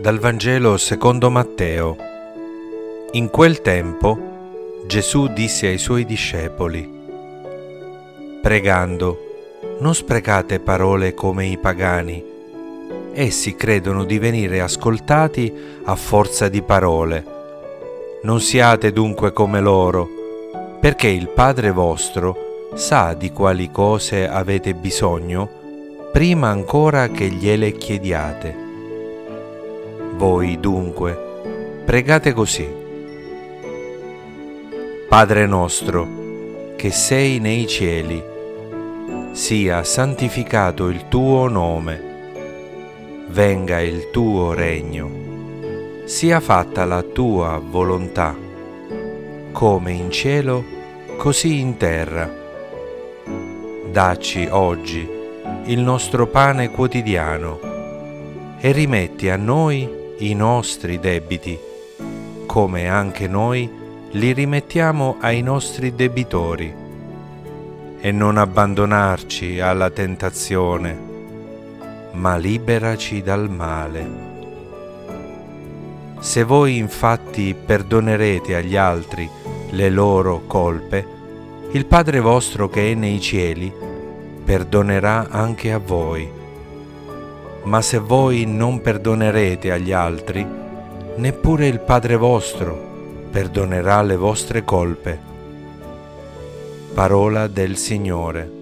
Dal Vangelo secondo Matteo. In quel tempo Gesù disse ai suoi discepoli, Pregando, non sprecate parole come i pagani. Essi credono di venire ascoltati a forza di parole. Non siate dunque come loro, perché il Padre vostro sa di quali cose avete bisogno prima ancora che gliele chiediate. Voi dunque pregate così. Padre nostro, che sei nei cieli, sia santificato il tuo nome, venga il tuo regno, sia fatta la tua volontà, come in cielo, così in terra. Dacci oggi il nostro pane quotidiano e rimetti a noi i nostri debiti, come anche noi li rimettiamo ai nostri debitori, e non abbandonarci alla tentazione, ma liberaci dal male. Se voi infatti perdonerete agli altri le loro colpe, il Padre vostro che è nei cieli perdonerà anche a voi ma se voi non perdonerete agli altri, neppure il Padre vostro perdonerà le vostre colpe. Parola del Signore.